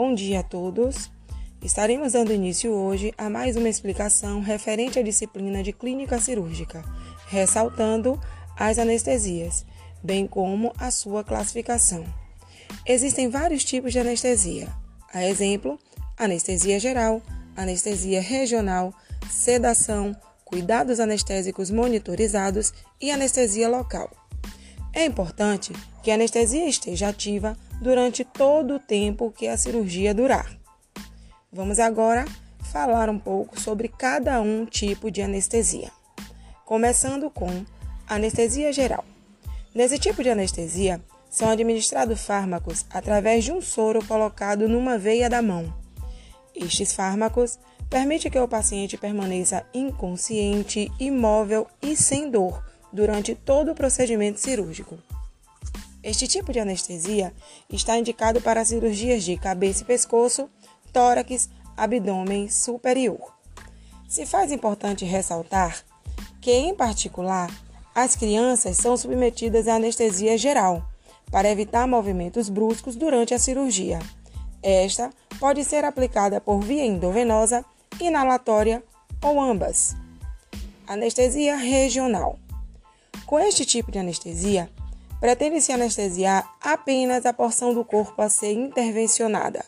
Bom dia a todos. Estaremos dando início hoje a mais uma explicação referente à disciplina de clínica cirúrgica, ressaltando as anestesias, bem como a sua classificação. Existem vários tipos de anestesia. A exemplo, anestesia geral, anestesia regional, sedação, cuidados anestésicos monitorizados e anestesia local. É importante que a anestesia esteja ativa durante todo o tempo que a cirurgia durar. Vamos agora falar um pouco sobre cada um tipo de anestesia. Começando com anestesia geral. Nesse tipo de anestesia, são administrados fármacos através de um soro colocado numa veia da mão. Estes fármacos permitem que o paciente permaneça inconsciente, imóvel e sem dor durante todo o procedimento cirúrgico. Este tipo de anestesia está indicado para cirurgias de cabeça e pescoço, tórax, abdômen superior. Se faz importante ressaltar que, em particular, as crianças são submetidas à anestesia geral para evitar movimentos bruscos durante a cirurgia. Esta pode ser aplicada por via endovenosa, inalatória ou ambas. Anestesia regional. Com este tipo de anestesia, pretende-se anestesiar apenas a porção do corpo a ser intervencionada.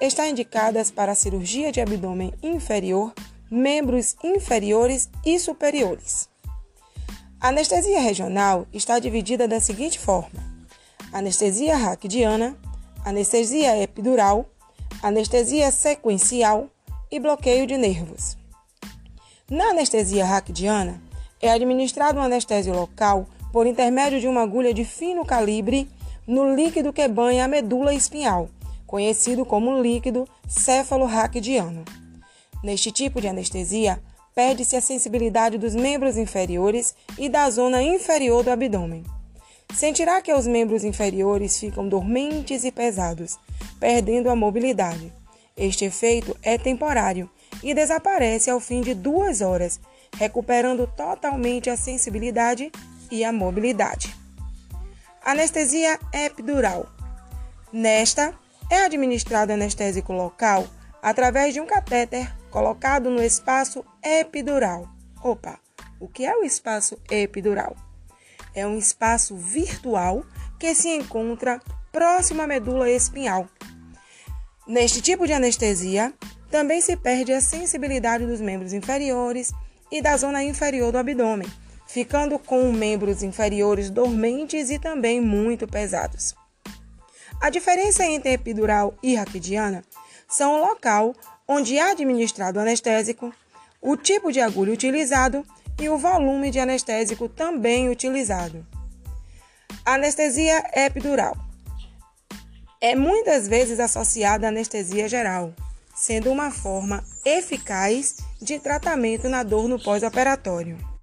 Está indicadas para cirurgia de abdômen inferior, membros inferiores e superiores. A anestesia regional está dividida da seguinte forma: anestesia raquidiana, anestesia epidural, anestesia sequencial e bloqueio de nervos. Na anestesia raquidiana, é administrado um anestésio local por intermédio de uma agulha de fino calibre no líquido que banha a medula espinhal, conhecido como líquido céfalo-raquidiano. Neste tipo de anestesia, perde-se a sensibilidade dos membros inferiores e da zona inferior do abdômen. Sentirá que os membros inferiores ficam dormentes e pesados, perdendo a mobilidade. Este efeito é temporário e desaparece ao fim de duas horas, recuperando totalmente a sensibilidade e a mobilidade. Anestesia epidural. Nesta, é administrado anestésico local através de um catéter colocado no espaço epidural. Opa, o que é o espaço epidural? É um espaço virtual que se encontra próximo à medula espinhal. Neste tipo de anestesia, também se perde a sensibilidade dos membros inferiores e da zona inferior do abdômen, ficando com membros inferiores dormentes e também muito pesados. A diferença entre epidural e raquidiana são o local onde é administrado anestésico, o tipo de agulha utilizado e o volume de anestésico também utilizado. Anestesia epidural é muitas vezes associada à anestesia geral, sendo uma forma eficaz de tratamento na dor no pós-operatório.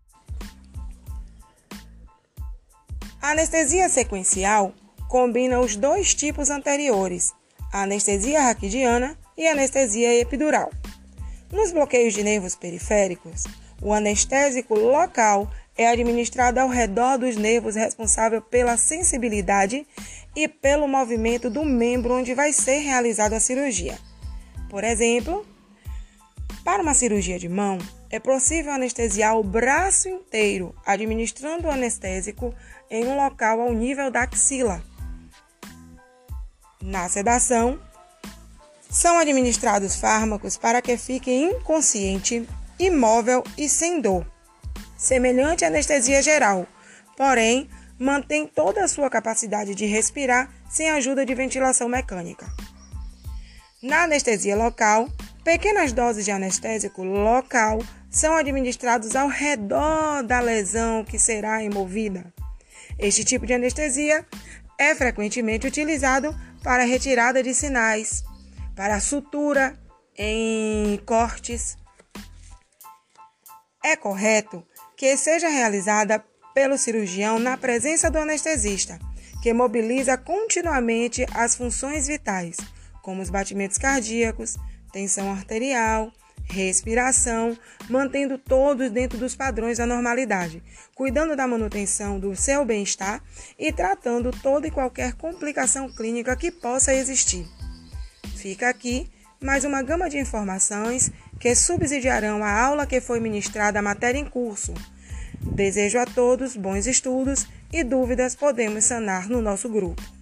A anestesia sequencial combina os dois tipos anteriores, a anestesia raquidiana e a anestesia epidural. Nos bloqueios de nervos periféricos, o anestésico local é administrado ao redor dos nervos responsável pela sensibilidade e pelo movimento do membro onde vai ser realizada a cirurgia. Por exemplo, para uma cirurgia de mão, é possível anestesiar o braço inteiro, administrando o anestésico em um local ao nível da axila. Na sedação, são administrados fármacos para que fique inconsciente, imóvel e sem dor, semelhante à anestesia geral, porém mantém toda a sua capacidade de respirar sem ajuda de ventilação mecânica. Na anestesia local, pequenas doses de anestésico local são administrados ao redor da lesão que será removida. Este tipo de anestesia é frequentemente utilizado para retirada de sinais, para sutura em cortes. É correto que seja realizada pelo cirurgião na presença do anestesista, que mobiliza continuamente as funções vitais, como os batimentos cardíacos, tensão arterial, respiração, mantendo todos dentro dos padrões da normalidade, cuidando da manutenção do seu bem-estar e tratando toda e qualquer complicação clínica que possa existir. Fica aqui mais uma gama de informações que subsidiarão a aula que foi ministrada a matéria em curso. Desejo a todos bons estudos e dúvidas podemos sanar no nosso grupo.